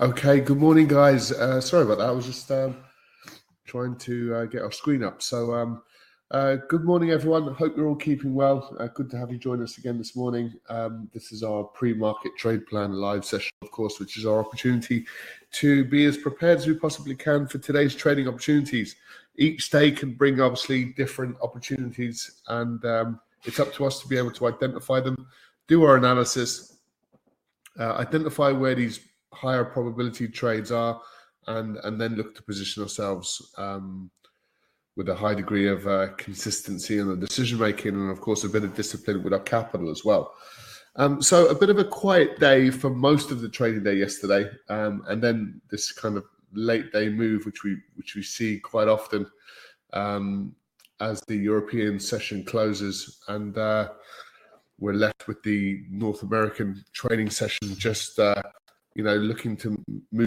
Okay, good morning, guys. Uh, sorry about that. I was just um, trying to uh, get our screen up. So, um, uh, good morning, everyone. Hope you're all keeping well. Uh, good to have you join us again this morning. Um, this is our pre market trade plan live session, of course, which is our opportunity to be as prepared as we possibly can for today's trading opportunities. Each day can bring obviously different opportunities, and um, it's up to us to be able to identify them, do our analysis, uh, identify where these higher probability trades are, and and then look to position ourselves um, with a high degree of uh, consistency in the decision making, and of course a bit of discipline with our capital as well. Um, so a bit of a quiet day for most of the trading day yesterday, um, and then this kind of late day move, which we which we see quite often um, as the European session closes, and uh, we're left with the North American trading session just uh, you know, looking to move